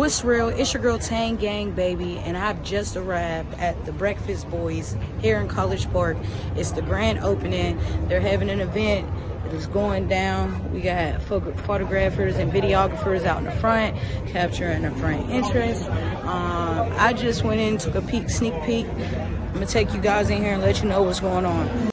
What's real? It's your girl Tang Gang, baby, and I've just arrived at the Breakfast Boys here in College Park. It's the grand opening. They're having an event. It is going down. We got photographers and videographers out in the front, capturing the front entrance. Um, I just went in, took a peek, sneak peek. I'm gonna take you guys in here and let you know what's going on.